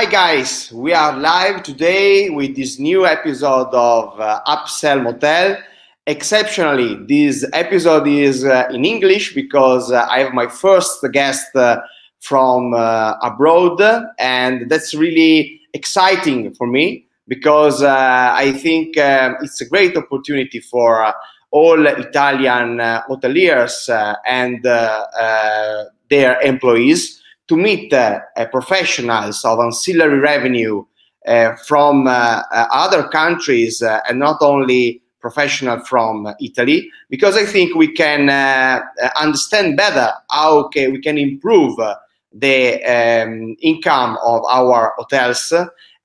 Hi guys, we are live today with this new episode of uh, Upsell Motel. Exceptionally, this episode is uh, in English because uh, I have my first guest uh, from uh, abroad, and that's really exciting for me because uh, I think um, it's a great opportunity for all Italian hoteliers and their employees to meet uh, professionals of ancillary revenue uh, from uh, uh, other countries and not only professional from Italy, because I think we can understand better how okay, we can improve the um, income of our hotels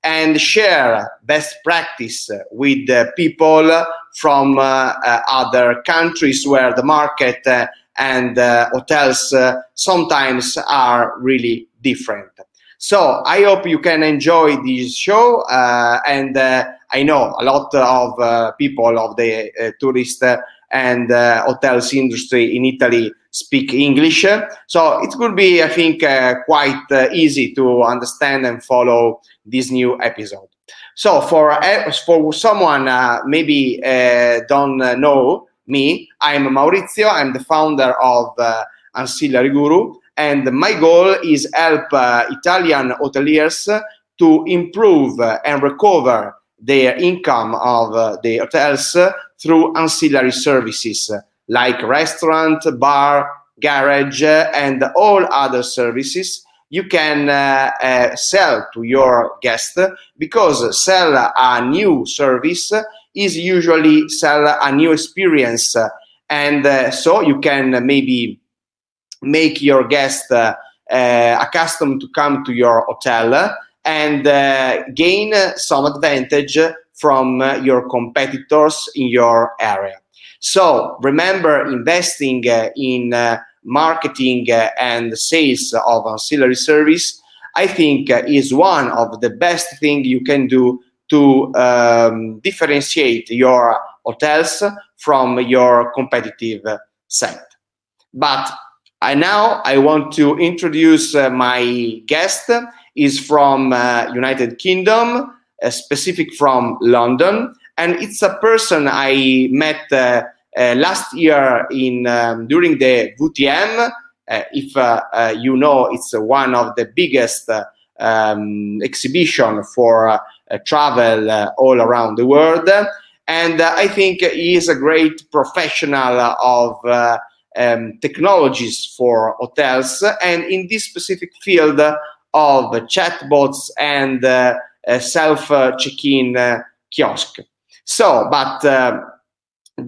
and share best practice with people from uh, uh, other countries where the market uh, and uh, hotels uh, sometimes are really different. So I hope you can enjoy this show, uh, and uh, I know a lot of uh, people of the uh, tourist and hotels industry in Italy speak English, so it will be, I think, quite easy to understand and follow this new episode. So for for someone maybe don't know me, I'm Maurizio. I'm the founder of uh, Ancillary Guru, and my goal is help uh, Italian hoteliers to improve and recover their income of uh, the hotels through ancillary services like restaurant, bar, garage, and all other services you can uh, uh, sell to your guest. Because sell a new service is usually sell a new experience uh, and uh, so you can maybe make your guest uh, uh, accustomed to come to your hotel and uh, gain some advantage from your competitors in your area. So remember investing uh, in marketing and sales of ancillary service. I think is one of the best thing you can do to um, differentiate your hotels from your competitive set. But I now I want to introduce uh, my guest. is from uh, United Kingdom, uh, specific from London, and it's a person I met uh, uh, last year in um, during the VTM. Uh, if you know, it's one of the biggest um, exhibition for travel uh, all around the world, and uh, I think he is a great professional of. Uh, um, technologies for hotels, and in this specific field of chatbots and uh, uh, self check-in uh, kiosk. So, but uh,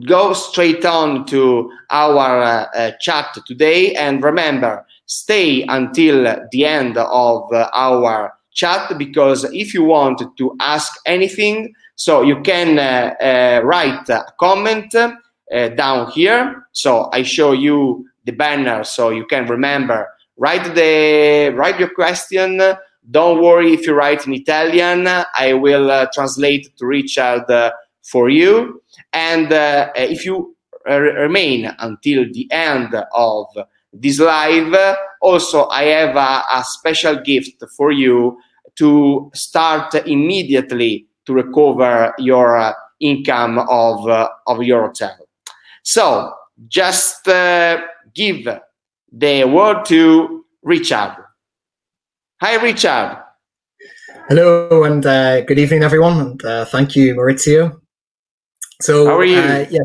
go straight on to our uh, uh, chat today, and remember, stay until the end of uh, our chat because if you want to ask anything, so you can uh, uh, write a comment uh, down here. So I show you the banner so you can remember. Write the write your question. Don't worry if you write in Italian. I will uh, translate to Richard uh, for you. And uh, if you remain until the end of this live, also I have a, a special gift for you to start immediately to recover your uh, income of, uh, of your hotel. So just uh, give the word to Richard. Hi, Richard. Hello and uh, good evening, everyone, and uh, thank you, Maurizio. So, How are you? Uh, yeah,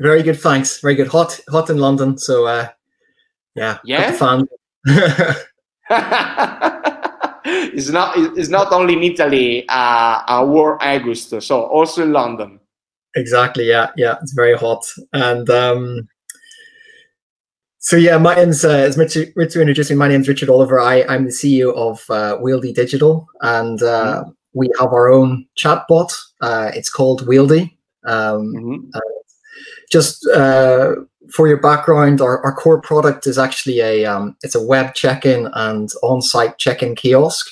very good. Thanks. Very good. Hot, hot in London. So, uh, yeah, Yeah? fan. it's not it's not only in Italy uh, a war August, so also in London. exactly. Yeah, yeah, it's very hot, and um, so yeah, my name's uh, as Richard, Richard introduced me. My name's Richard Oliver. I I'm the CEO of uh, Wieldy Digital, and uh, we have our own chatbot. Uh, it's called Wieldy. Um, Mhm. just uh, for your background, our, our core product is actually a um, it's a web check-in and on-site check-in kiosk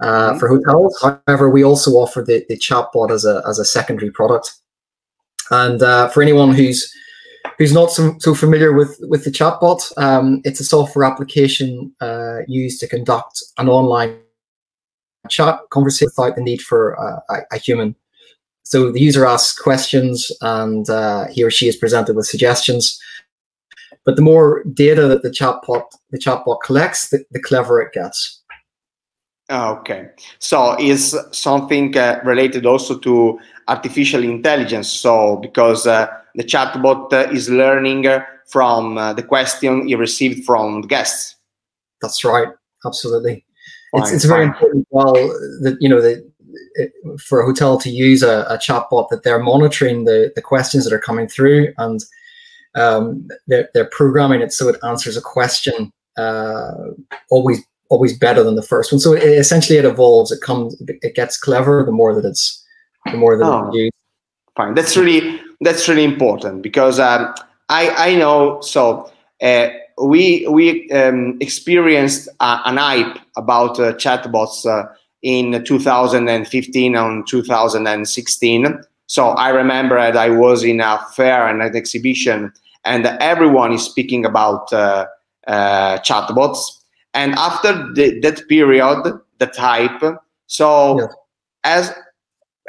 uh, Mhm. for hotels. However, we also offer the, the chatbot as a as a secondary product. And uh, for anyone who's who's not so, so familiar with with the chatbot, um, it's a software application uh, used to conduct an online chat conversation without the need for uh, a, a, human. So the user asks questions, and uh, he or she is presented with suggestions. But the more data that the chatbot the chatbot collects, the, the cleverer it gets. Okay, so is something uh, related also to artificial intelligence? So because uh, the chatbot uh, is learning from uh, the question you received from the guests. That's right. Absolutely. Fine, it's, it's very important. Well, that you know for a hotel to use a, a chatbot that they're monitoring the the questions that are coming through and um, they're they're programming it so it answers a question uh, always always better than the first one. So it, essentially, it evolves. It comes. It gets clever the more that it's the more that oh, it's used. Fine. That's really that's really important because um, I I know so. Uh, we we um, experienced uh, an hype about uh, chatbots uh, in 2015 and 2016. So I remember that I was in a fair and an exhibition, and everyone is speaking about uh, uh, chatbots. And after the, that period, the hype, so yes. as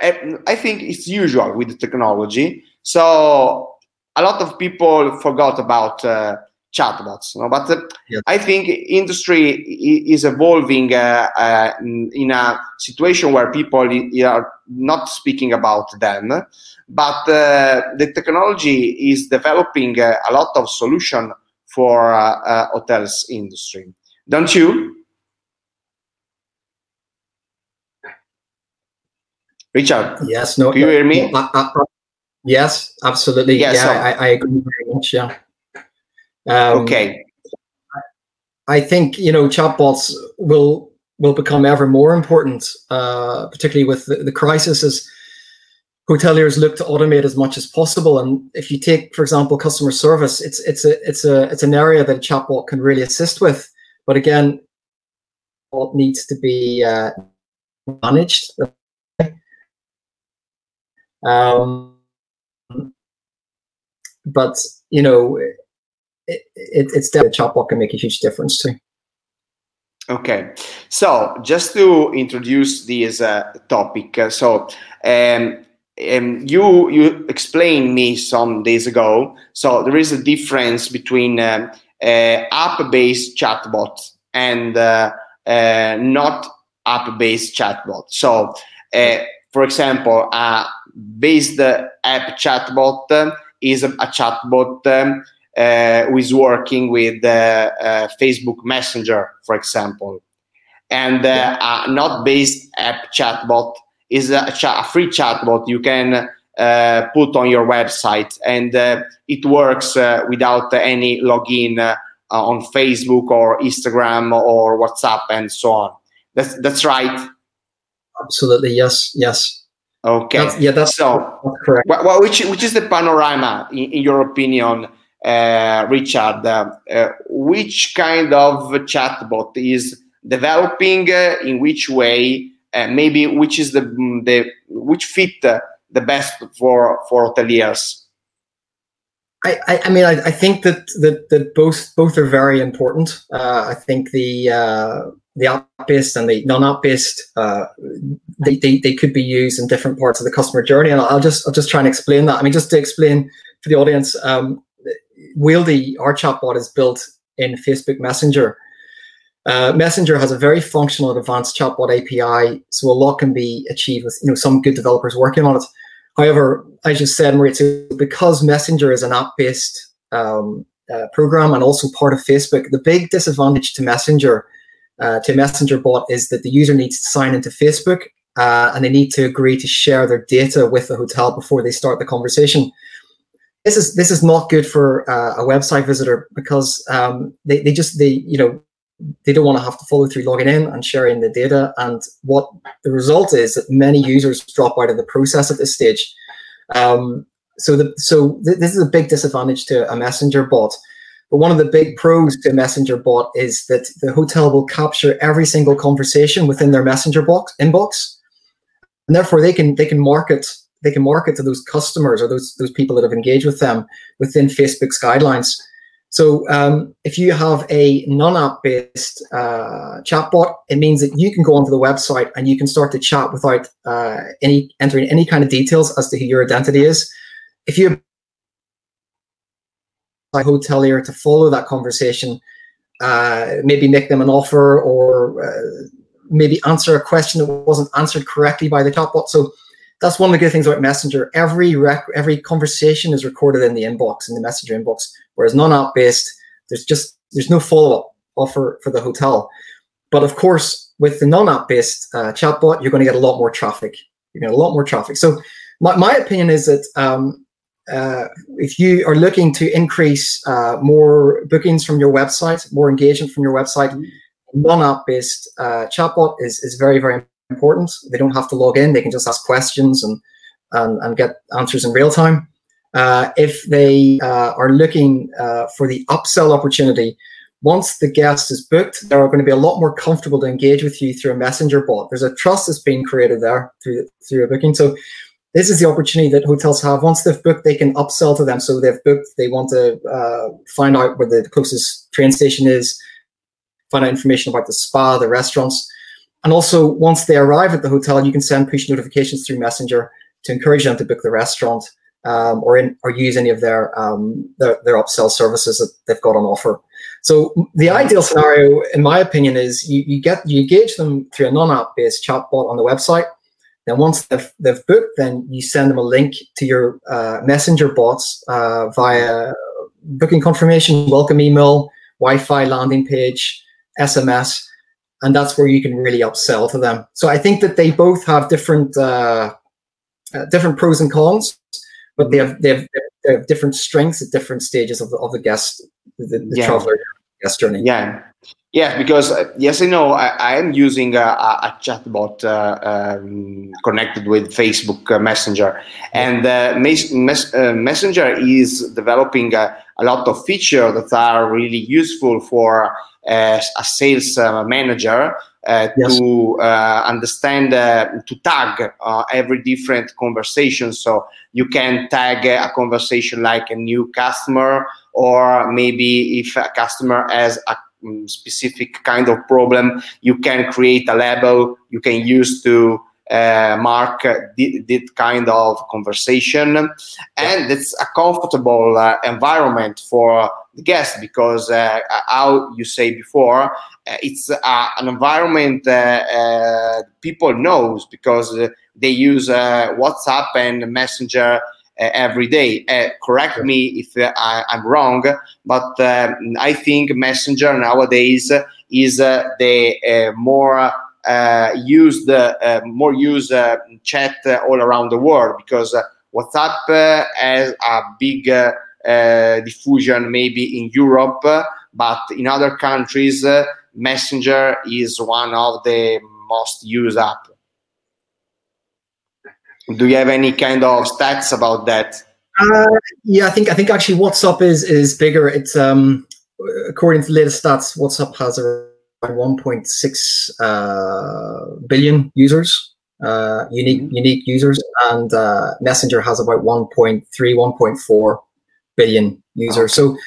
I think it's usual with technology. So a lot of people forgot about uh, chatbots. You know? But uh. I think industry is evolving uh, uh, in a situation where people are not speaking about them, but uh, the technology is developing uh, a lot of solution for uh, hotels industry. Don't you? Richard. Yes. No. Do you hear me? yes, absolutely. Yes, yeah, so, I, I agree very much. Yeah. Um, okay. I think you know chatbots will will become ever more important, uh, particularly with the, the crisis as hoteliers look to automate as much as possible. And if you take, for example, customer service, it's it's a it's a it's an area that a chatbot can really assist with. But again, what needs to be uh, managed. Um, but you know, it, it, it's definitely chatbot can make a huge difference too. Okay, so just to introduce this uh, topic, uh, so um, um, you you explained me some days ago. So there is a difference between uh, app-based chatbot and uh, uh, not app-based chatbot. So, uh, for example, a based app chatbot is a, a chatbot um, uh, who is working with uh, uh, Facebook Messenger, for example. And yeah. a not based app chatbot is a, a free chatbot you can uh, put on your website, and uh, it works uh, without any login on Facebook or Instagram or WhatsApp and so on. That's that's right. Absolutely, yes, yes. Okay. That's, yeah, that's so. That's correct. Well, which which is the panorama, in, in your opinion, uh, Richard, uh, uh, which kind of chatbot is developing, uh, in which way, maybe which is the, the which fit the best for for hoteliers? I, I, I mean, I, I, think that, that that both both are very important. Uh, I think the uh, the app-based and the non-app-based uh, they, they, they could be used in different parts of the customer journey, and I'll just I'll just try and explain that. I mean, just to explain for the audience, um, Wieldy, our chatbot, is built in Facebook Messenger. Uh, Messenger has a very functional and advanced chatbot API, so a lot can be achieved with you know some good developers working on it. However, as you said, Maurizio, because Messenger is an app-based um, uh, program and also part of Facebook, the big disadvantage to Messenger, uh, to Messenger bot, is that the user needs to sign into Facebook uh, and they need to agree to share their data with the hotel before they start the conversation this is this is not good for uh, a website visitor because um, they, they just they you know they don't want to have to follow through logging in and sharing the data. And what the result is that many users drop out of the process at this stage. Um, so the so th- this is a big disadvantage to a messenger bot. But one of the big pros to a messenger bot is that the hotel will capture every single conversation within their messenger box inbox. And therefore they can they can market they can market to those customers or those those people that have engaged with them within Facebook's guidelines. So um, if you have a non-app based uh, chatbot, it means that you can go onto the website and you can start to chat without uh, any entering any kind of details as to who your identity is. If you a hotelier to follow that conversation, uh, maybe make them an offer or uh, maybe answer a question that wasn't answered correctly by the chatbot. So that's one of the good things about Messenger. Every rec- every conversation is recorded in the inbox in the Messenger inbox. Whereas non-app based, there's just there's no follow up offer for the hotel. But of course, with the non-app based uh, chatbot, you're going to get a lot more traffic. You're going to get a lot more traffic. So my, my opinion is that um, uh, if you are looking to increase uh, more bookings from your website, more engagement from your website, mm-hmm. non-app based uh, chatbot is is very very important. They don't have to log in; they can just ask questions and and, and get answers in real time. Uh, if they uh, are looking uh, for the upsell opportunity, once the guest is booked, they're going to be a lot more comfortable to engage with you through a messenger bot. There's a trust that's being created there through through a booking. So this is the opportunity that hotels have. Once they've booked, they can upsell to them. So they've booked, they want to uh, find out where the closest train station is, find out information about the spa, the restaurants and also, once they arrive at the hotel, you can send push notifications through Messenger to encourage them to book the restaurant um, or in, or use any of their, um, their their upsell services that they've got on offer. So the ideal scenario, in my opinion, is you, you get you engage them through a non-app based chatbot on the website. Then once they've, they've booked, then you send them a link to your uh, messenger bots uh, via booking confirmation, welcome email, Wi-Fi landing page, SMS and that's where you can really upsell to them. So I think that they both have different uh, uh, different pros and cons, but they have, they have they have different strengths at different stages of the of the guest the, the yeah. traveler guest journey. Yeah. Yeah, because uh, yes, I know I, I am using a, a chatbot uh, um, connected with Facebook uh, Messenger, and uh, mes- mes- uh, Messenger is developing a lot of features that are really useful for a sales uh, manager uh, yes. to uh, understand to tag every different conversation. So you can tag a conversation like a new customer or maybe if a customer has a mm, specific kind of problem you can create a label. You can use to uh, mark that kind of conversation. And it's a comfortable uh, environment for the guest because uh, how you say before uh, it's uh, an environment uh, people knows because they use whatsapp and messenger every day. Correct me if I, am wrong but um, i think messenger nowadays is the more uh, used uh, more used uh, chat all around the world because WhatsApp has a big diffusion maybe in Europe, but in other countries, Messenger is one of the most used app. Do you have any kind of stats about that? Uh, yeah, I think I think actually WhatsApp is is bigger. It's um, according to the latest stats, WhatsApp has a 1.6 uh, billion users, uh, unique mm-hmm. unique users, and uh, Messenger has about 1.3, 1.4 billion users. So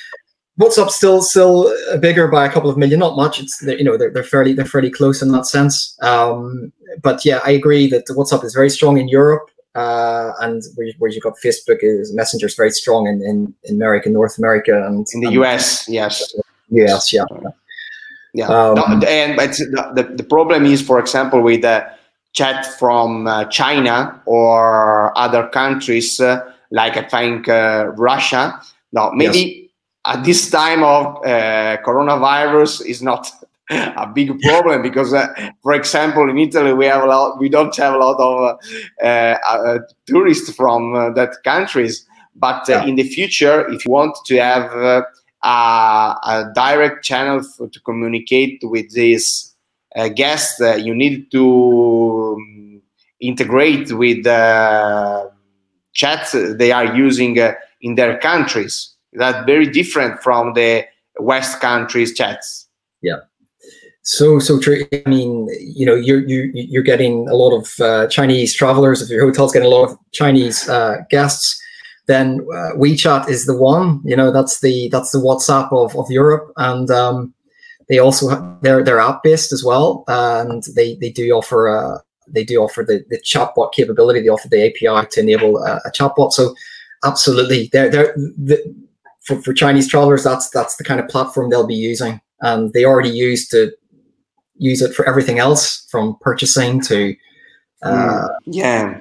WhatsApp still still bigger by a couple of million, not much. It's you know they're, they're fairly they're fairly close in that sense. Um, but yeah, I agree that WhatsApp is very strong in Europe. Uh, and where, where you got Facebook is Messenger is very strong in, in, in America, North America, and in the and, US, yes, yes, yeah. Yeah, um, no, and but the, the problem is, for example, with the chat from uh, China or other countries, uh, like I think uh, Russia. Now, maybe yes. at this time of uh, coronavirus is not a big problem because, uh, for example, in Italy we have a lot. We don't have a lot of uh, tourists from that countries. But yeah. in the future, if you want to have a direct channel for, to communicate with these uh, guests. Uh, you need to um, integrate with the chats they are using uh, in their countries. That's very different from the West countries chats. Yeah. So so true. I mean, you know, you're you, you're getting a lot of uh, Chinese travelers. If your hotel's getting a lot of Chinese uh, guests, then uh, WeChat is the one. You know, that's the that's the WhatsApp of, of Europe, and um, they also have, they're they're app based as well, and they they do offer a they do offer the, the chatbot capability. They offer the API to enable a, a chatbot. So absolutely, they're they're the, for, for Chinese travelers. That's that's the kind of platform they'll be using, and they already use to use it for everything else from purchasing to uh, mm, yeah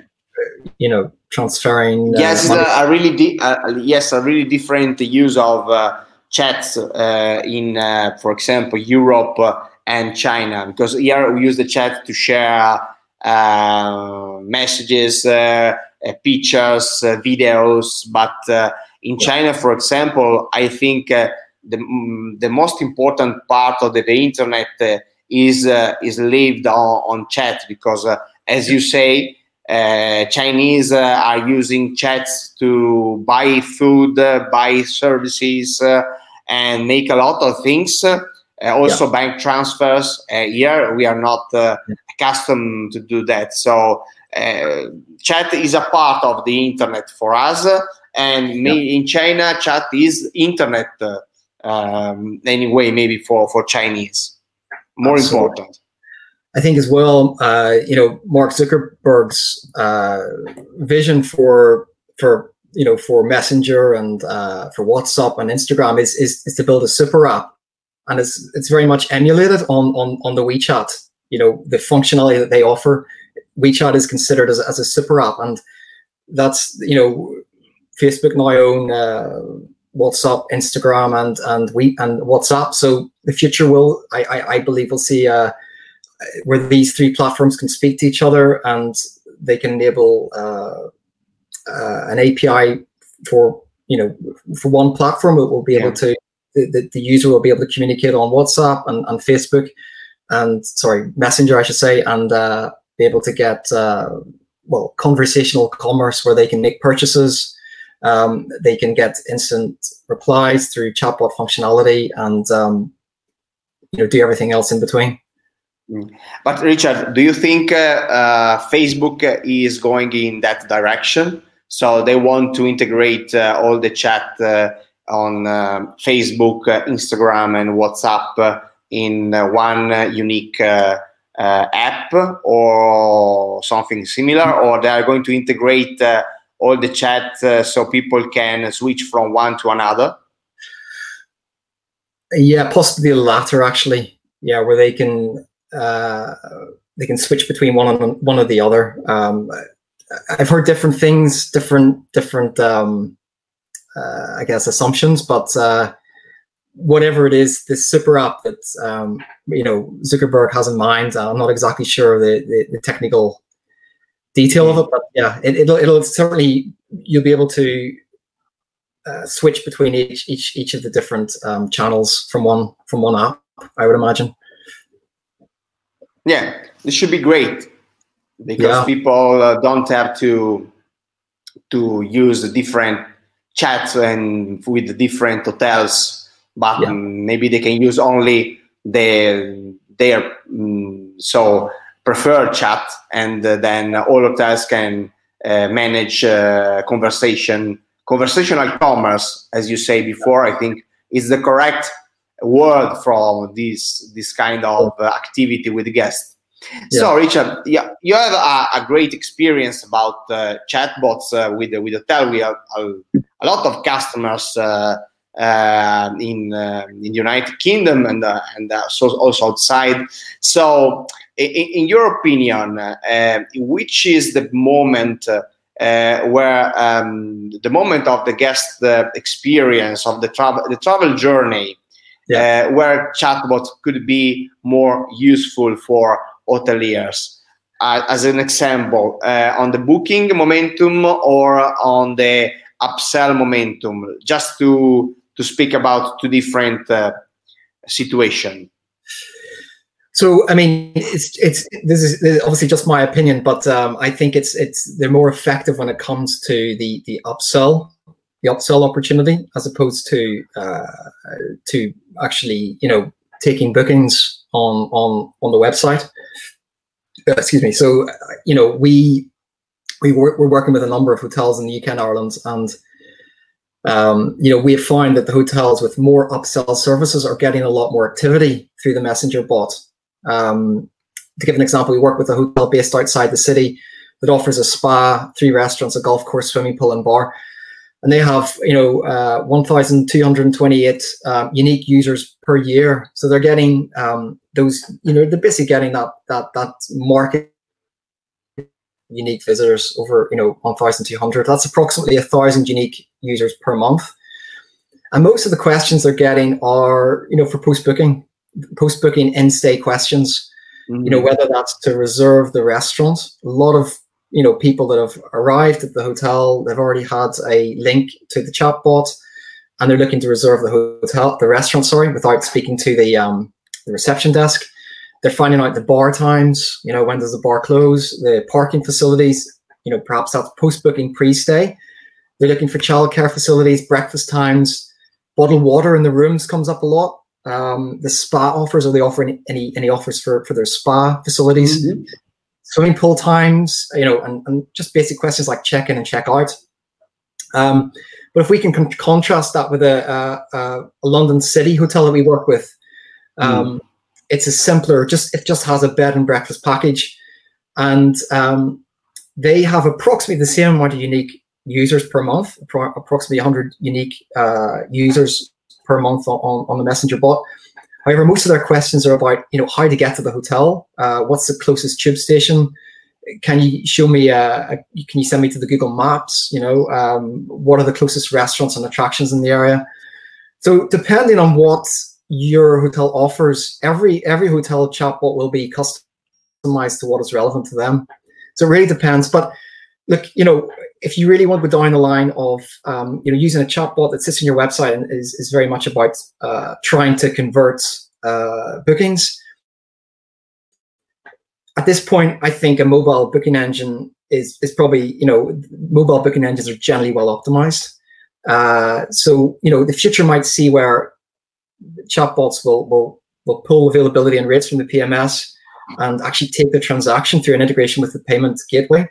you know transferring uh, yes a really di- uh, yes a really different use of uh, chats uh, in uh, for example europe and china because here we use the chat to share messages pictures videos but in china for example i think the, mm, the most important part of the, the internet is uh, is lived on, on chat because uh, as you say uh, Chinese uh, are using chats to buy food, uh, buy services, uh, and make a lot of things. Uh, also, yeah. bank transfers. Uh, here, we are not accustomed to do that. So, chat is a part of the internet for us. And yeah. in China, chat is internet um, anyway, maybe for, for Chinese. More Absolutely. important. I think as well, uh, you know, Mark Zuckerberg's uh, vision for for you know for Messenger and uh, for WhatsApp and Instagram is, is is to build a super app, and it's it's very much emulated on on on the WeChat. You know, the functionality that they offer, WeChat is considered as, as a super app, and that's you know, Facebook now own uh, WhatsApp, Instagram, and and we and WhatsApp. So the future will, I I, I believe, we'll see. Uh, where these three platforms can speak to each other and they can enable uh, uh, an API for you know for one platform. It will be yeah. able to the, the user will be able to communicate on WhatsApp and, and Facebook and sorry Messenger I should say and uh, be able to get uh, well conversational commerce where they can make purchases. Um, they can get instant replies through chatbot functionality and um, you know do everything else in between. Mm. But Richard, do you think uh, uh, Facebook is going in that direction? So they want to integrate uh, all the chat uh, on uh, Facebook, uh, Instagram, and WhatsApp in one unique app or something similar, or they are going to integrate all the chat so people can switch from one to another? Yeah, possibly the latter, actually. Yeah, where they can uh, they can switch between one and one or the other. Um, I've heard different things, different different um, uh, I guess assumptions, but uh, whatever it is, this super app that um, you know Zuckerberg has in mind, I'm not exactly sure the, the, the technical detail of it, but yeah, it, will it'll certainly you'll be able to uh, switch between each each each of the different um, channels from one from one app. I would imagine. Yeah, this should be great because yeah. people uh, don't have to to use the different chats and with different hotels, but yeah. maybe they can use only their their um, so preferred chat, and uh, then all hotels can uh, manage uh, conversation, conversational commerce, as you say before. I think is the correct word from this this kind of uh, activity with guests. Yeah. So, Richard, yeah, you have a, a great experience about uh, chatbots uh, with with Hotel. We have a, a lot of customers uh, uh in uh, in the United Kingdom and uh, and so also outside. So, in, in your opinion, which is the moment? where um, the moment of the guest experience of the travel the travel journey yeah. uh, where chatbots could be more useful for hoteliers. Uh, as an example, uh, on the booking momentum or on the upsell momentum, just to to speak about two different uh, situation. So, I mean, it's it's this is, this is obviously just my opinion, but um, I think it's it's they're more effective when it comes to the the upsell the upsell opportunity as opposed to uh, to actually you know taking bookings on on on the website. Uh, excuse me. So you know we we work, we're working with a number of hotels in the UK and Ireland, and Um, you know, we have found that the hotels with more upsell services are getting a lot more activity through the messenger bot. Um, to give an example, we work with a hotel based outside the city that offers a spa, three restaurants, a golf course, swimming pool, and bar. And they have, you know, uh, 1,228 uh, unique users per year. So they're getting um, those, you know, they're basically getting that that that market unique visitors over, you know, 1,200. That's approximately a thousand unique users per month. And most of the questions they're getting are, you know, for post booking, post booking in stay questions. Mm-hmm. You know, mm-hmm. whether that's to reserve the restaurant. A lot of you know people that have arrived at the hotel they've already had a link to the chatbot and they're looking to reserve the hotel the restaurant sorry without speaking to the um, the reception desk. They're finding out the bar times you know when does the bar close the parking facilities you know perhaps that's post booking pre-stay. They're looking for childcare facilities breakfast times bottled water in the rooms comes up a lot. Um, the spa offers are they offering any any offers for for their spa facilities? Mm-hmm. Swimming pool times, you know, and, and just basic questions like check in and check out. Um, but if we can con- contrast that with a, a, a, London City hotel that we work with, um, mm. it's a simpler. Just it just has a bed and breakfast package, and um, they have approximately the same amount of unique users per month, approximately 100 unique uh, users per month on, on the messenger bot. However, most of their questions are about, you know, how to get to the hotel. Uh, what's the closest tube station? Can you show me? Uh, can you send me to the Google Maps? You know, um, what are the closest restaurants and attractions in the area? So, depending on what your hotel offers, every every hotel chatbot will be customized to what is relevant to them. So, it really depends. But look, you know, if you really want to go down the line of um, you know using a chatbot that sits on your website and is, is very much about uh, trying to convert uh, bookings at this point i think a mobile booking engine is is probably you know mobile booking engines are generally well optimized uh, so you know the future might see where chatbots will will will pull availability and rates from the pms and actually take the transaction through an integration with the payment gateway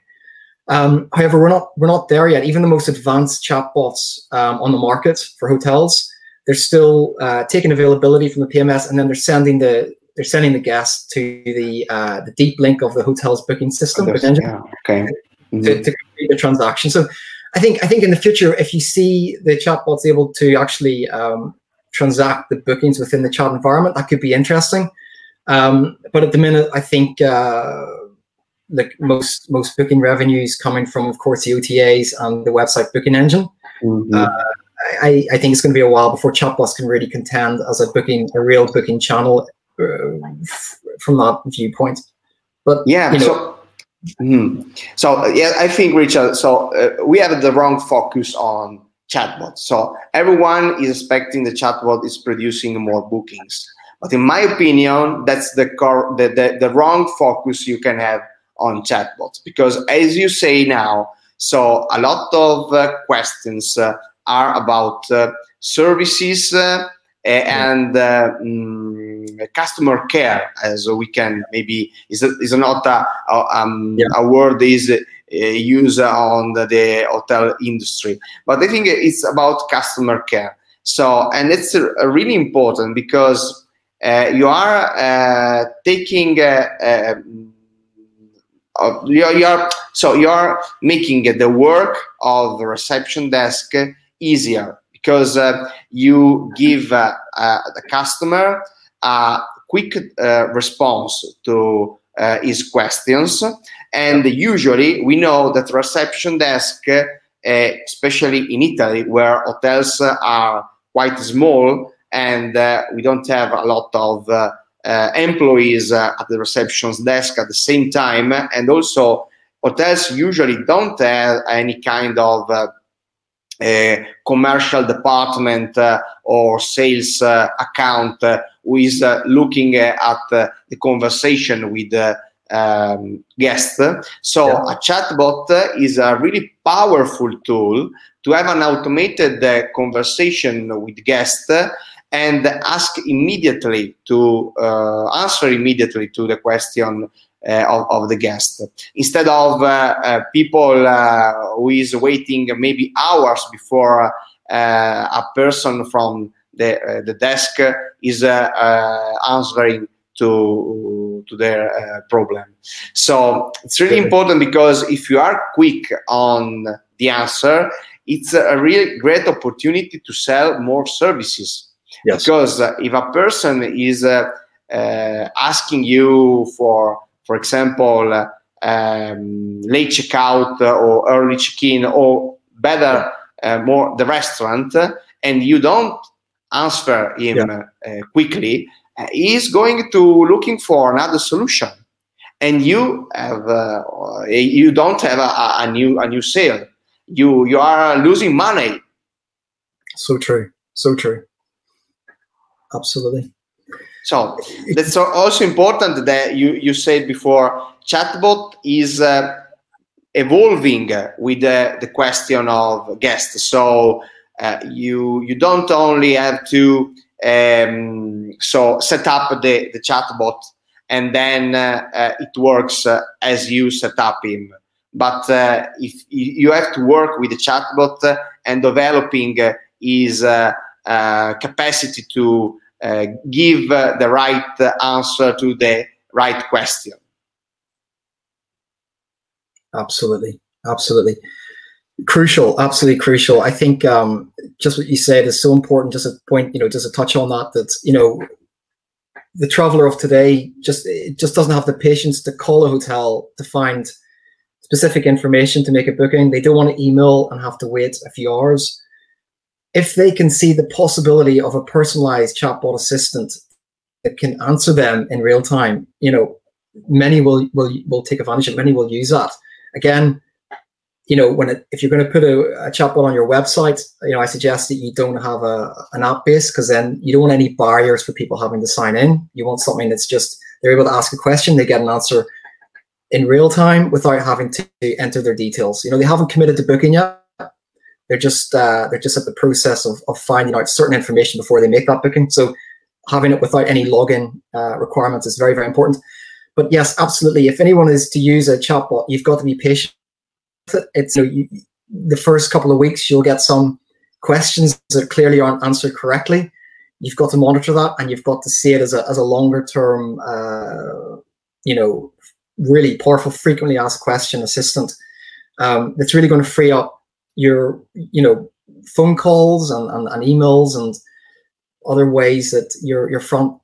um, however, we're not we're not there yet. Even the most advanced chatbots um, on the market for hotels, they're still uh, taking availability from the PMS, and then they're sending the they're sending the guests to the uh, the deep link of the hotel's booking system, oh, yeah, okay, mm-hmm. to, to complete the transaction. So, I think I think in the future, if you see the chatbots able to actually um, transact the bookings within the chat environment, that could be interesting. Um, but at the minute, I think. Uh, like most most booking revenues coming from, of course, the OTAs and the website booking engine. Mm-hmm. Uh, I, I think it's going to be a while before chatbots can really contend as a booking a real booking channel uh, f- from that viewpoint. But yeah, you know, so, mm-hmm. so yeah, I think Richard. So uh, we have the wrong focus on chatbots. So everyone is expecting the chatbot is producing more bookings. But in my opinion, that's the, core, the, the, the wrong focus you can have on chatbots because as you say now so a lot of uh, questions uh, are about uh, services uh, and uh, mm, customer care as we can maybe is, is not a, um, yeah. a word is uh, used on the, hotel industry. But i think it's about customer care. So and it's really important because you are taking uh, you're, you're, so you're making the work of the reception desk easier because uh, you give uh, uh, the customer a quick uh, response to uh, his questions. And usually we know that reception desk especially in italy where hotels are quite small and we don't have a lot of uh, employees uh, at the reception's desk at the same time, and also hotels usually don't have any kind of uh, commercial department uh, or sales uh, account uh, who is looking at the conversation with the um, guest. So yeah. a chatbot is a really powerful tool to have an automated conversation with guests and ask immediately to uh, answer immediately to the question uh, of, of, the guest instead of uh, uh people uh, who is waiting maybe hours before a person from the the desk is answering to to their problem. So it's really important because if you are quick on the answer, it's a really great opportunity to sell more services. Yes. Because uh, if a person is uh, uh, asking you for, for example, um, late checkout or early check-in, or better, uh, more the restaurant, and you don't answer him yeah. Uh, quickly, uh, he's going to looking for another solution, and you have you don't have a, a new a new sale you you are losing money. So true. So true. Absolutely. So that's also important that you you said before. Chatbot is uh, evolving with the, the question of guests. So uh, you you don't only have to um, so set up the the chatbot and then uh, uh it works uh, as you set up him but uh, if you have to work with the chatbot uh, and developing uh, his capacity to give the right answer to the right question. Absolutely, absolutely crucial absolutely crucial i think um, just what you said is so important just a point you know just a touch on that that you know the traveler of today just it just doesn't have the patience to call a hotel to find specific information to make a booking. They don't want to email and have to wait a few hours. If they can see the possibility of a personalized chatbot assistant that can answer them in real time, you know, many will will will take advantage of. Many will use that. Again, you know, when it, if you're going to put a, a chatbot on your website, you know, I suggest that you don't have a an app base because then you don't want any barriers for people having to sign in. You want something that's just they're able to ask a question, they get an answer in real time without having to enter their details. You know, they haven't committed to booking yet. They're just uh, they're just at the process of, of finding out certain information before they make that booking. So having it without any login uh, requirements is very very important. But yes, absolutely. If anyone is to use a chatbot, you've got to be patient. It's you know, you, the first couple of weeks you'll get some questions that clearly aren't answered correctly. You've got to monitor that, and you've got to see it as a as a longer term, uh, you know, really powerful, frequently asked question assistant um, really going to free up your, you know, phone calls and, and, and emails and other ways that your your front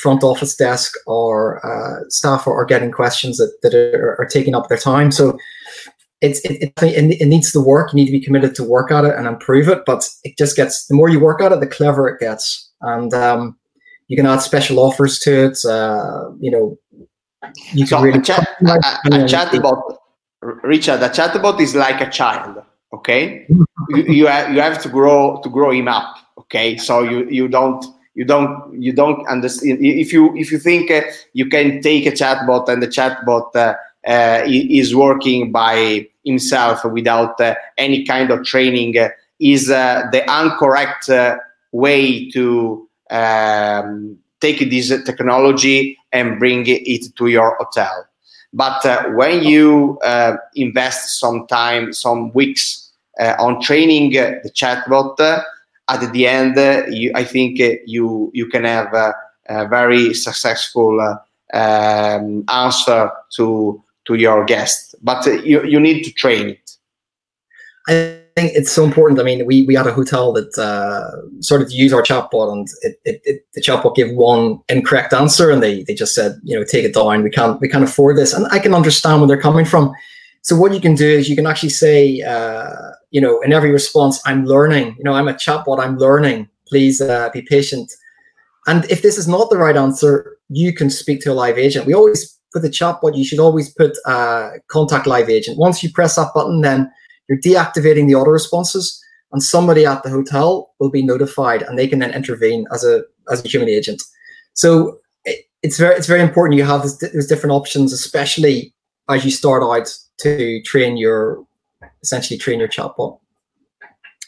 front office desk or uh, staff are, are, getting questions that, that are, are, taking up their time. So it's it, it, it, needs to work. You need to be committed to work at it and improve it. But it just gets the more you work at it, the clever it gets. And um, you can add special offers to it. Uh, you know, you so really a, chat, a, a chatbot, Richard, a chatbot is like a child. Okay, you, you have you have to grow to grow him up. Okay, so you you don't you don't you don't understand if you if you think uh, you can take a chatbot and the chatbot uh, uh, is working by himself without uh, any kind of training uh, is uh, the incorrect way to um, take this technology and bring it to your hotel. But when you invest some time, some weeks on training uh, the chatbot, uh, at the end, uh, you, I think you you can have a, a very successful um, answer to to your guest. But you you need to train it. I think it's so important. I mean, we, we had a hotel that uh, started to use our chatbot, and it, it, it, the chatbot gave one incorrect answer, and they, they just said, you know, take it down. We can't we can't afford this, and I can understand where they're coming from. So what you can do is you can actually say, uh, you know, in every response, I'm learning. You know, I'm a chatbot. I'm learning. Please uh, be patient. And if this is not the right answer, you can speak to a live agent. We always put the chatbot, you should always put uh, contact live agent. Once you press that button, then you're deactivating the auto responses, and somebody at the hotel will be notified, and they can then intervene as a as a human agent. So it, it's very it's very important you have those different options, especially as you start out to train your essentially train your chatbot.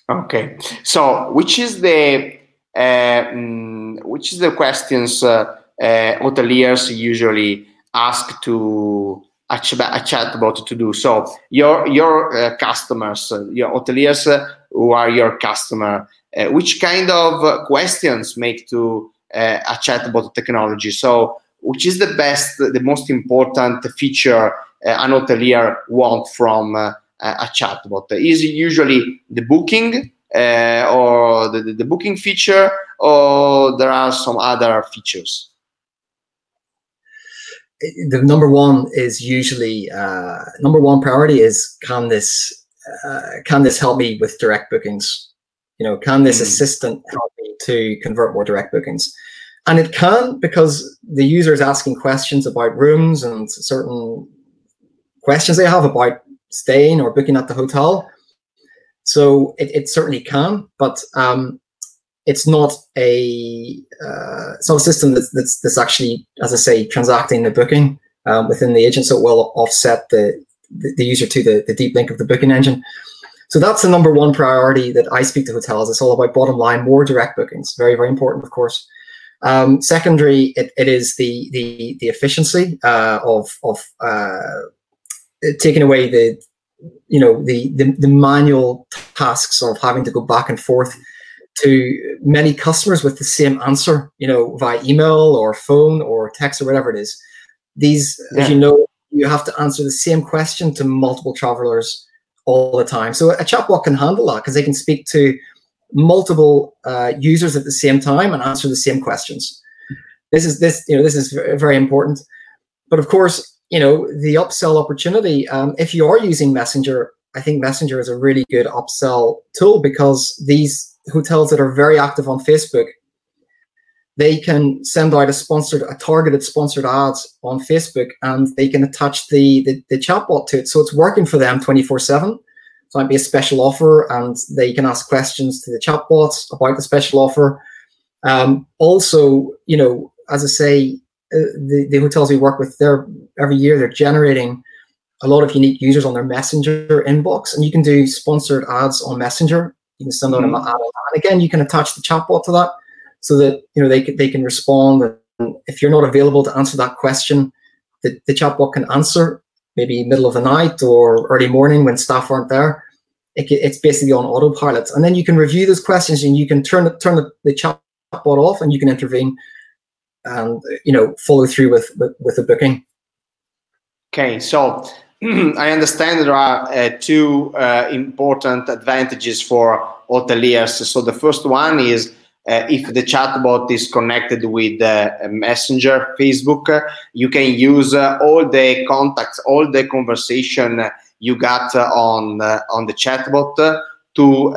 Okay, so which is the uh, mm, which is the questions uh, uh, hoteliers usually ask to a, ch- a chatbot to do. So your your uh, customers, uh, your hoteliers uh, who are your customer, which kind of questions make to a chatbot technology. So, which is the best, the most important feature an hotelier want from a chatbot? Is it usually the booking or the, the booking feature, or there are some other features? the number one is usually uh, number one priority is can this uh, can this help me with direct bookings you know can this mm. assistant help me to convert more direct bookings and it can because the user is asking questions about rooms and certain questions they have about staying or booking at the hotel so it, it certainly can but um, it's not a uh, it's not a system that's, that's, that's actually, as I say, transacting the booking um, within the agent, so it will offset the the, user to the, the deep link of the booking engine. So that's the number one priority that I speak to hotels. It's all about bottom line, more direct bookings. Very, very important, of course. Um, secondary, it, it is the the the efficiency uh, of of uh, taking away the you know the, the the manual tasks of having to go back and forth to many customers with the same answer, you know, via email or phone or text or whatever it is. These, yeah. as you know, you have to answer the same question to multiple travelers all the time. So a chatbot can handle that because they can speak to multiple uh, users at the same time and answer the same questions. This is this, you know, this is very important. But of course, you know, the upsell opportunity. Um, if you are using Messenger, I think Messenger is a really good upsell tool because these hotels that are very active on Facebook, they can send out a sponsored, a targeted sponsored ads on Facebook, and they can attach the the, the chatbot to it, so it's working for them twenty four seven. So it might be a special offer, and they can ask questions to the chatbots about the special offer. Um, also, you know, as I say, uh, the, the hotels we work with, they're every year they're generating a lot of unique users on their messenger inbox, and you can do sponsored ads on Messenger you can send out mm-hmm. an ad, and again, you can attach the chatbot to that so that you know they can, they can respond. And if you're not available to answer that question, the, the chatbot can answer maybe middle of the night or early morning when staff aren't there. It, it's basically on autopilot, and then you can review those questions and you can turn turn the, the chatbot off and you can intervene and you know follow through with with, with the booking. Okay, so I understand there are uh, two uh, important advantages for hoteliers. So the first one is uh, if the chatbot is connected with uh, Messenger, Facebook, uh, you can use uh, all the contacts, all the conversation you got on on the chatbot to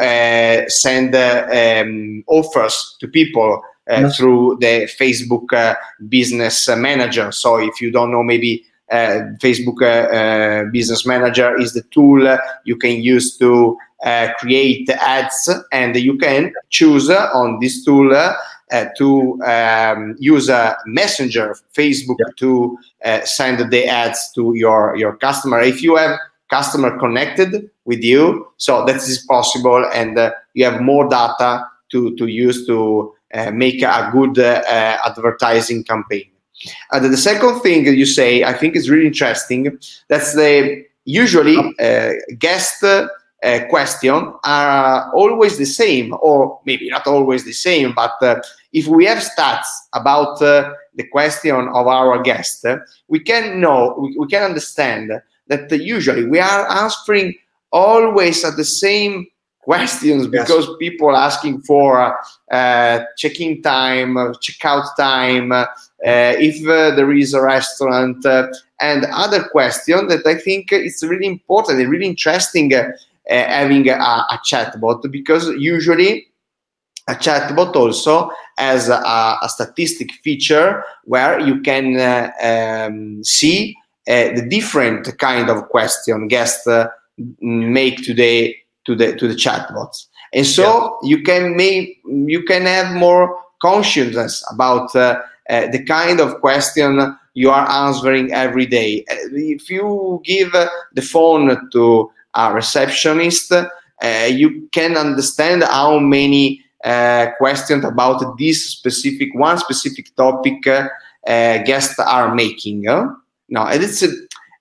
send um, offers to people yes. through the Facebook Business Manager. So if you don't know, maybe uh, Facebook uh, uh, Business Manager is the tool you can use to create ads, and you can choose on this tool uh, to um, use a messenger facebook yeah. to uh, send the ads to your your customer if you have customer connected with you so that is possible and uh, you have more data to to use to make a good advertising campaign and the second thing you say, I think is really interesting. That's the usually uh, guest uh, question are always the same, or maybe not always the same, but uh, if we have stats about uh, the question of our guest, we can know, we, we can understand that usually we are answering always at the same questions because yes. people asking for uh, check-in time, uh, check-out time, uh, if uh, there is a restaurant, uh, and other questions that I think it's really important and really interesting uh, having a, a chatbot because usually a chatbot also has a, a statistic feature where you can um, see the different kind of question guests make today to the to the chatbots. And so yeah. you can make you can have more consciousness about uh, uh, the kind of question you are answering every day. Uh, if you give uh, the phone to a receptionist uh, you can understand how many uh, questions about this specific one specific topic guests are making. No and it's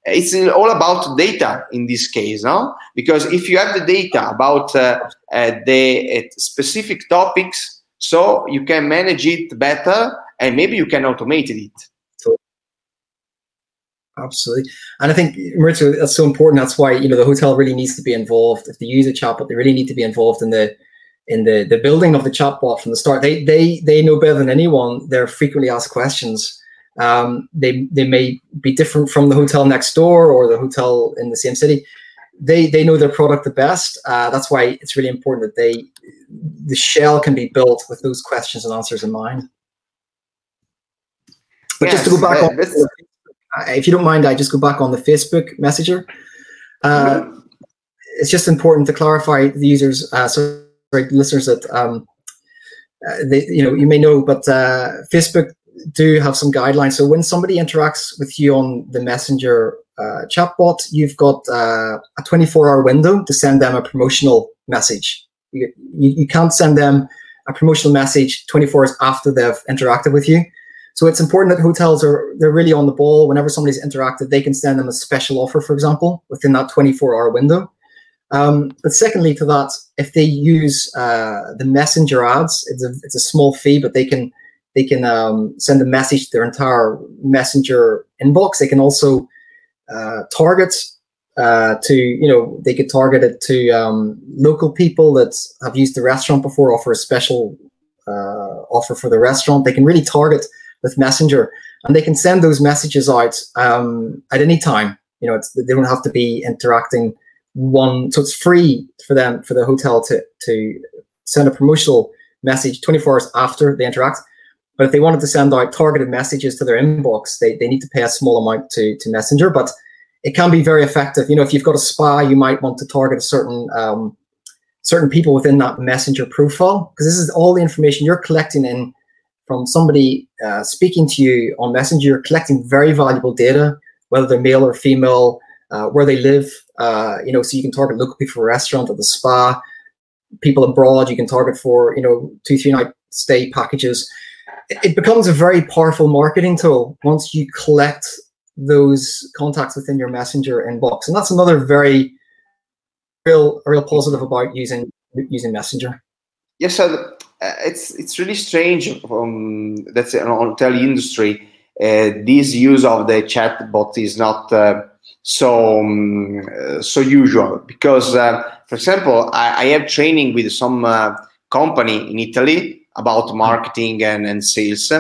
it's all about data in this case, no? Because if you have the data about uh, uh, the uh, specific topics, so you can manage it better and maybe you can automate it. Absolutely, and I think Maurizio, that's so important. That's why you know the hotel really needs to be involved. If they use a chatbot, they really need to be involved in the in the the building of the chatbot from the start. They they they know better than anyone. They're frequently asked questions um, they they may be different from the hotel next door or the hotel in the same city. They they know their product the best. Uh, that's why it's really important that they the shell can be built with those questions and answers in mind. But yes, just to go back on, uh, if you don't mind, I just go back on the Facebook Messenger. Uh, mm-hmm. It's just important to clarify the users, uh, sorry, listeners, that um, uh, they, you know, you may know, but uh, Facebook do have some guidelines. So when somebody interacts with you on the Messenger uh, chatbot, you've got uh, a 24-hour window to send them a promotional message. You, you, can't send them a promotional message 24 hours after they've interacted with you. So it's important that hotels are they're really on the ball. Whenever somebody's interacted, they can send them a special offer, for example, within that 24-hour window. Um, but secondly, to that, if they use uh, the messenger ads, it's a it's a small fee, but they can they can um, send a message to their entire messenger inbox. They can also uh, target uh, to, you know, they could target it to um, local people that have used the restaurant before, offer a special uh, offer for the restaurant. They can really target with Messenger and they can send those messages out um, at any time. You know, they don't have to be interacting one, so it's free for them, for the hotel to, to send a promotional message 24 hours after they interact but if they wanted to send out targeted messages to their inbox, they, they need to pay a small amount to, to Messenger. But it can be very effective. You know, if you've got a spa, you might want to target a certain um, certain people within that Messenger profile because this is all the information you're collecting in from somebody uh, speaking to you on Messenger. You're collecting very valuable data, whether they're male or female, uh, where they live. Uh, you know, so you can target local people for a restaurant or the spa. People abroad, you can target for you know two three night stay packages it becomes a very powerful marketing tool once you collect those contacts within your messenger inbox. And that's another very real real positive about using using messenger. Yes so uh, it's it's really strange um, that's on tele industry uh, this use of the chat chatbot is not uh, so um, uh, so usual. Because uh, for example I, I, have training with some company in italy about marketing and, and sales.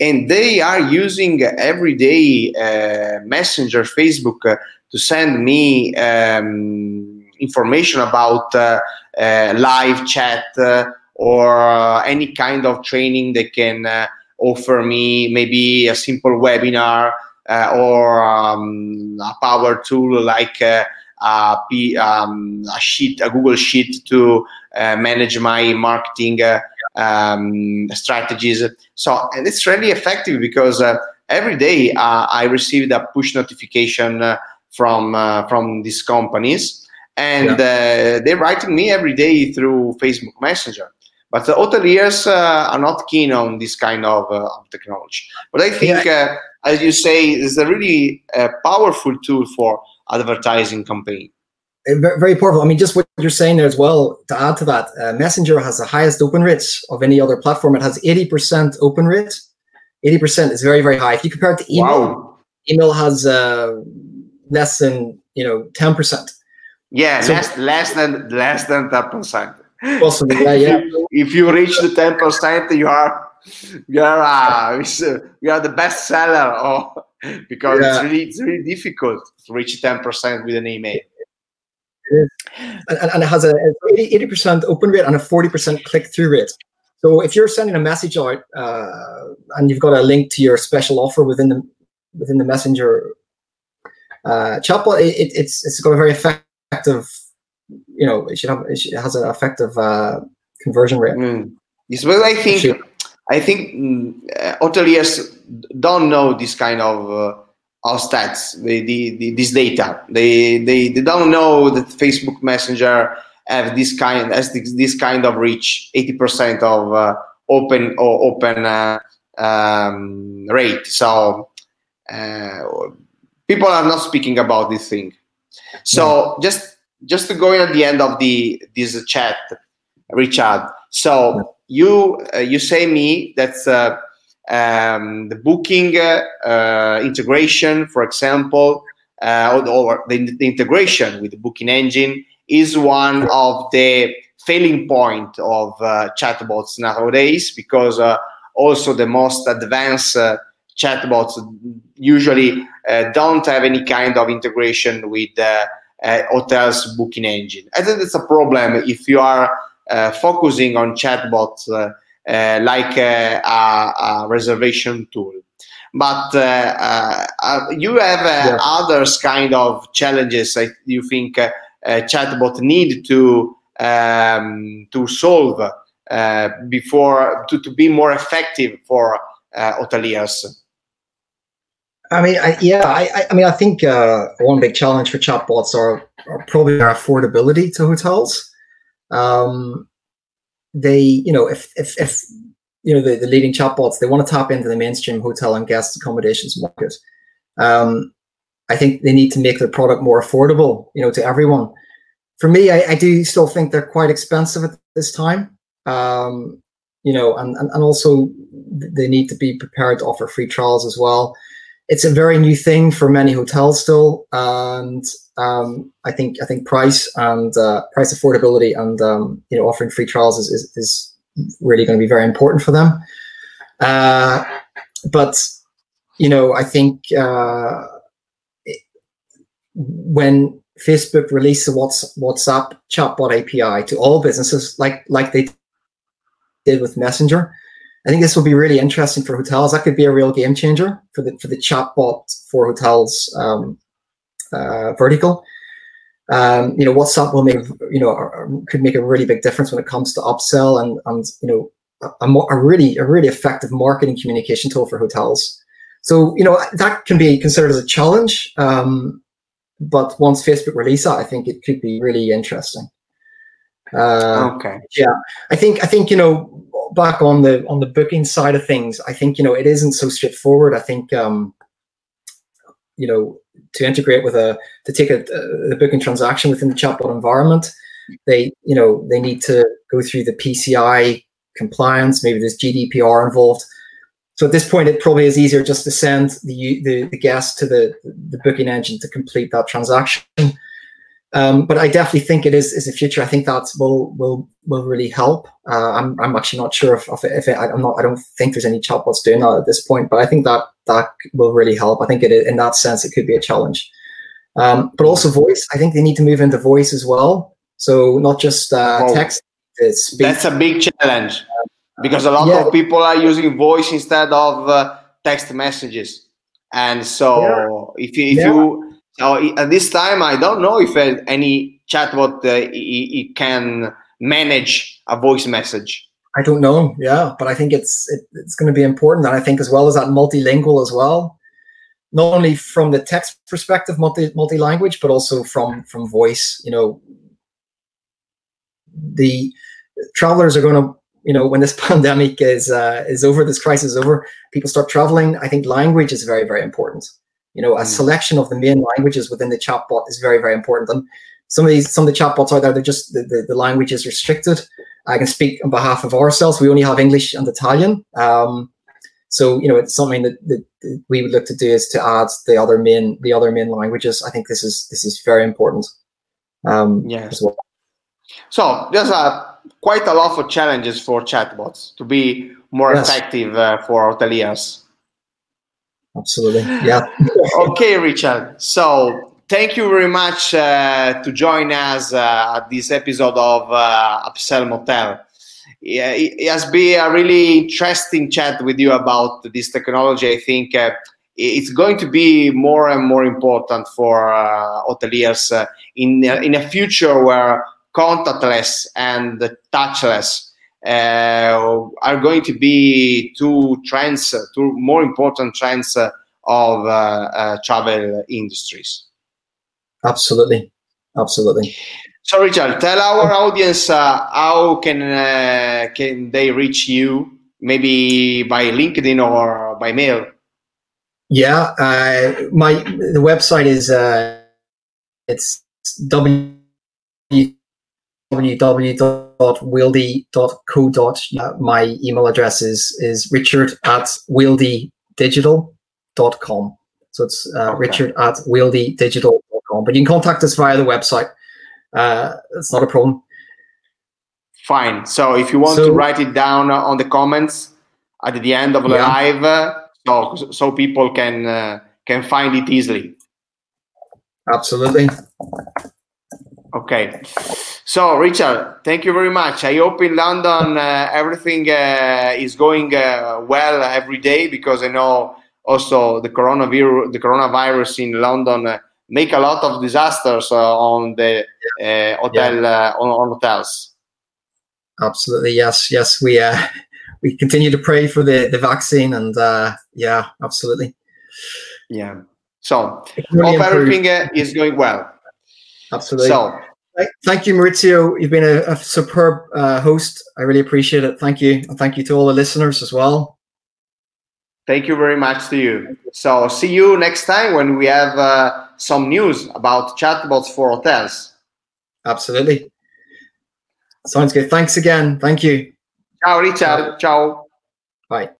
And they are using everyday uh, messenger facebook uh, to send me um, information about uh, uh live chat uh, or uh, any kind of training they can offer me maybe a simple webinar or um, a power tool like a, um, a sheet a google sheet to manage my marketing um, strategies. So and it's really effective because uh, every day uh, I received a push notification uh, from uh, from these companies, and yeah. Uh, they're writing me every day through Facebook Messenger. But the hoteliers uh, are not keen on this kind of, of technology. But I think, yeah. as you say, it's a really powerful tool for advertising campaign very powerful. I mean, just what you're saying there as well. To add to that, uh, Messenger has the highest open rates of any other platform. It has 80% open rate. 80% is very, very high. If you compare it to email, wow. email has uh, less than you know 10%. Yeah, so, less less than less than 10%. Possibly, yeah, yeah. if you reach the 10%, you are you are uh, you are the best seller. Oh, because yeah. it's really it's really difficult to reach 10% with an email and, and, it has a 80 percent open rate and a forty percent click through rate. So if you're sending a message out uh, and you've got a link to your special offer within the within the messenger uh, chatbot, it, it's it's got a very effective. You know, it should have it has an effective uh, conversion rate. Mm. Yes, but I think I think mm, uh, hoteliers don't know this kind of our stats, the, the, the, this data. They, they, they don't know that Facebook Messenger have this kind has this, this kind of reach, 80% of uh, open or open uh, um, rate. So uh, people are not speaking about this thing. So just just to go in at the end of the this chat, Richard. So you uh, you say me that's uh, um, the booking uh, integration, for example, uh, or the, the, integration with the booking engine is one of the failing point of uh, chatbots nowadays because uh, also the most advanced chatbots usually don't have any kind of integration with uh, hotels booking engine. I think it's a problem if you are uh, focusing on chatbots uh, uh like uh, a, a, reservation tool. But uh, you have yeah. others kind of challenges I, you think chatbot need to um, to solve before to, to be more effective for hoteliers. I mean, I, yeah, I, I mean, I think uh, one big challenge for chatbots are, are probably their affordability to hotels. Um, they, you know, if if, if you know the, the leading chatbots, they want to tap into the mainstream hotel and guest accommodations market. Um, I think they need to make their product more affordable, you know, to everyone. For me, I, I do still think they're quite expensive at this time. Um, you know, and, and, and also they need to be prepared to offer free trials as well it's a very new thing for many hotels still, and um, I think I think price and uh, price affordability and um, you know offering free trials is is, is really going to be very important for them. Uh, but you know, I think uh, it, when Facebook released the WhatsApp chatbot API to all businesses, like like they did with Messenger, I think this will be really interesting for hotels. That could be a real game changer for the for the chatbot for hotels um, uh, vertical. Um, you know, WhatsApp will make you know could make a really big difference when it comes to upsell and and you know a, a really a really effective marketing communication tool for hotels. So you know that can be considered as a challenge. Um, but once Facebook release that, I think it could be really interesting. Uh, okay. Yeah, I think I think you know back on the on the booking side of things, I think you know it isn't so straightforward. I think um, you know to integrate with a to take a, a booking transaction within the chatbot environment, they you know they need to go through the PCI compliance. Maybe there's GDPR involved. So at this point, it probably is easier just to send the the, the guest to the the booking engine to complete that transaction. Um, but I definitely think it is is a future. I think that will will will really help. Uh, I'm I'm actually not sure if if, if it, I'm not. I don't think there's any chatbots doing that at this point. But I think that that will really help. I think it in that sense it could be a challenge. Um, but also voice. I think they need to move into voice as well. So not just uh, oh, text. That's a big challenge because a lot yeah. of people are using voice instead of uh, text messages. And so yeah. if you, if yeah. you so at this time, I don't know if any chatbot uh, it, can manage a voice message. I don't know. Yeah, but I think it's it, it's going to be important, and I think as well as that multilingual as well, not only from the text perspective, multi multi language, but also from from voice. You know, the travelers are going to you know when this pandemic is uh, is over, this crisis is over, people start traveling. I think language is very very important. You know, a mm. selection of the main languages within the chatbot is very, very important. And some of these, some of the chatbots out there, they're just the, the, the language is restricted. I can speak on behalf of ourselves. We only have English and Italian. Um, so you know, it's something that, that, we would look to do is to add the other main the other main languages. I think this is this is very important. Um, yes. Well. So there's a quite a lot of challenges for chatbots to be more yes. effective uh, for hoteliers absolutely. Yeah. okay, Richard. So thank you very much uh, to join us uh, at this episode of uh, Upsell Motel. Yeah, it has been a really interesting chat with you about this technology. I think uh, it's going to be more and more important for uh, hoteliers uh, in in a future where contactless and touchless uh, are going to be two trends, two more important trends uh, of uh, travel industries. Absolutely, absolutely. So, Richard, tell our audience uh, how can uh, can they reach you? Maybe by LinkedIn or by mail. Yeah, uh, my the website is uh, it's w www.wieldy.co. Uh, my email address is is richard at wieldydigital.com. So it's uh, okay. richard at wieldydigital.com. But you can contact us via the website. Uh, it's not a problem. Fine. So if you want so, to write it down on the comments at the end of the yeah. live, uh, so so people can uh, can find it easily. Absolutely. Okay. So, Richard, thank you very much. I hope in London uh, everything uh, is going uh, well every day because I know also the coronavirus, the coronavirus in London uh, make a lot of disasters uh, on the uh, hotel yeah. on, on, hotels. Absolutely, yes, yes. We we continue to pray for the the vaccine, and yeah, absolutely. Yeah. So, really hope everything is going well. Absolutely. So, thank you, Maurizio. You've been a, a superb uh, host. I really appreciate it. Thank you. And thank you to all the listeners as well. Thank you very much to you. So, see you next time when we have uh, some news about chatbots for hotels. Absolutely. Sounds good. Thanks again. Thank you. Ciao, Richard. Ciao. Bye.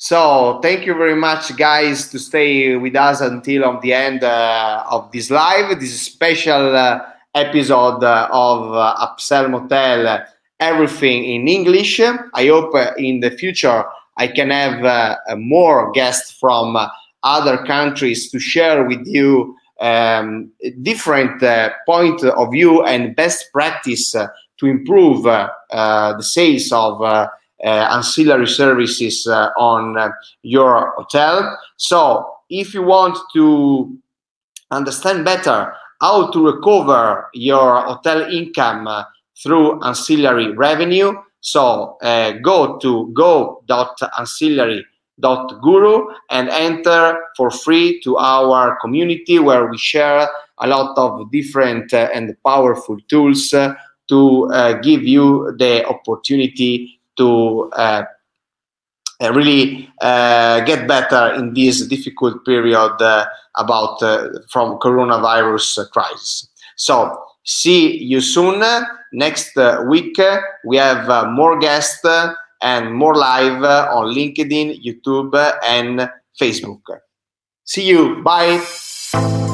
So thank you very much, guys, to stay with us until on the end uh, of this live. This special uh, episode uh, of uh, Upsell Motel, everything in English. I hope uh, in the future I can have uh, more guests from other countries to share with you um, different point of view and best practice to improve the sales of uh, ancillary services uh, on uh, your hotel. So if you want to understand better how to recover your hotel income through ancillary revenue, so uh, go to go.ancillary.guru and enter for free to our community where we share a lot of different uh, and powerful tools uh, to give you the opportunity to uh, uh, really uh, get better in this difficult period about from coronavirus crisis. So see you soon. Next uh, week uh, we have uh, more guests and more live on LinkedIn, YouTube, and Facebook. See you. Bye.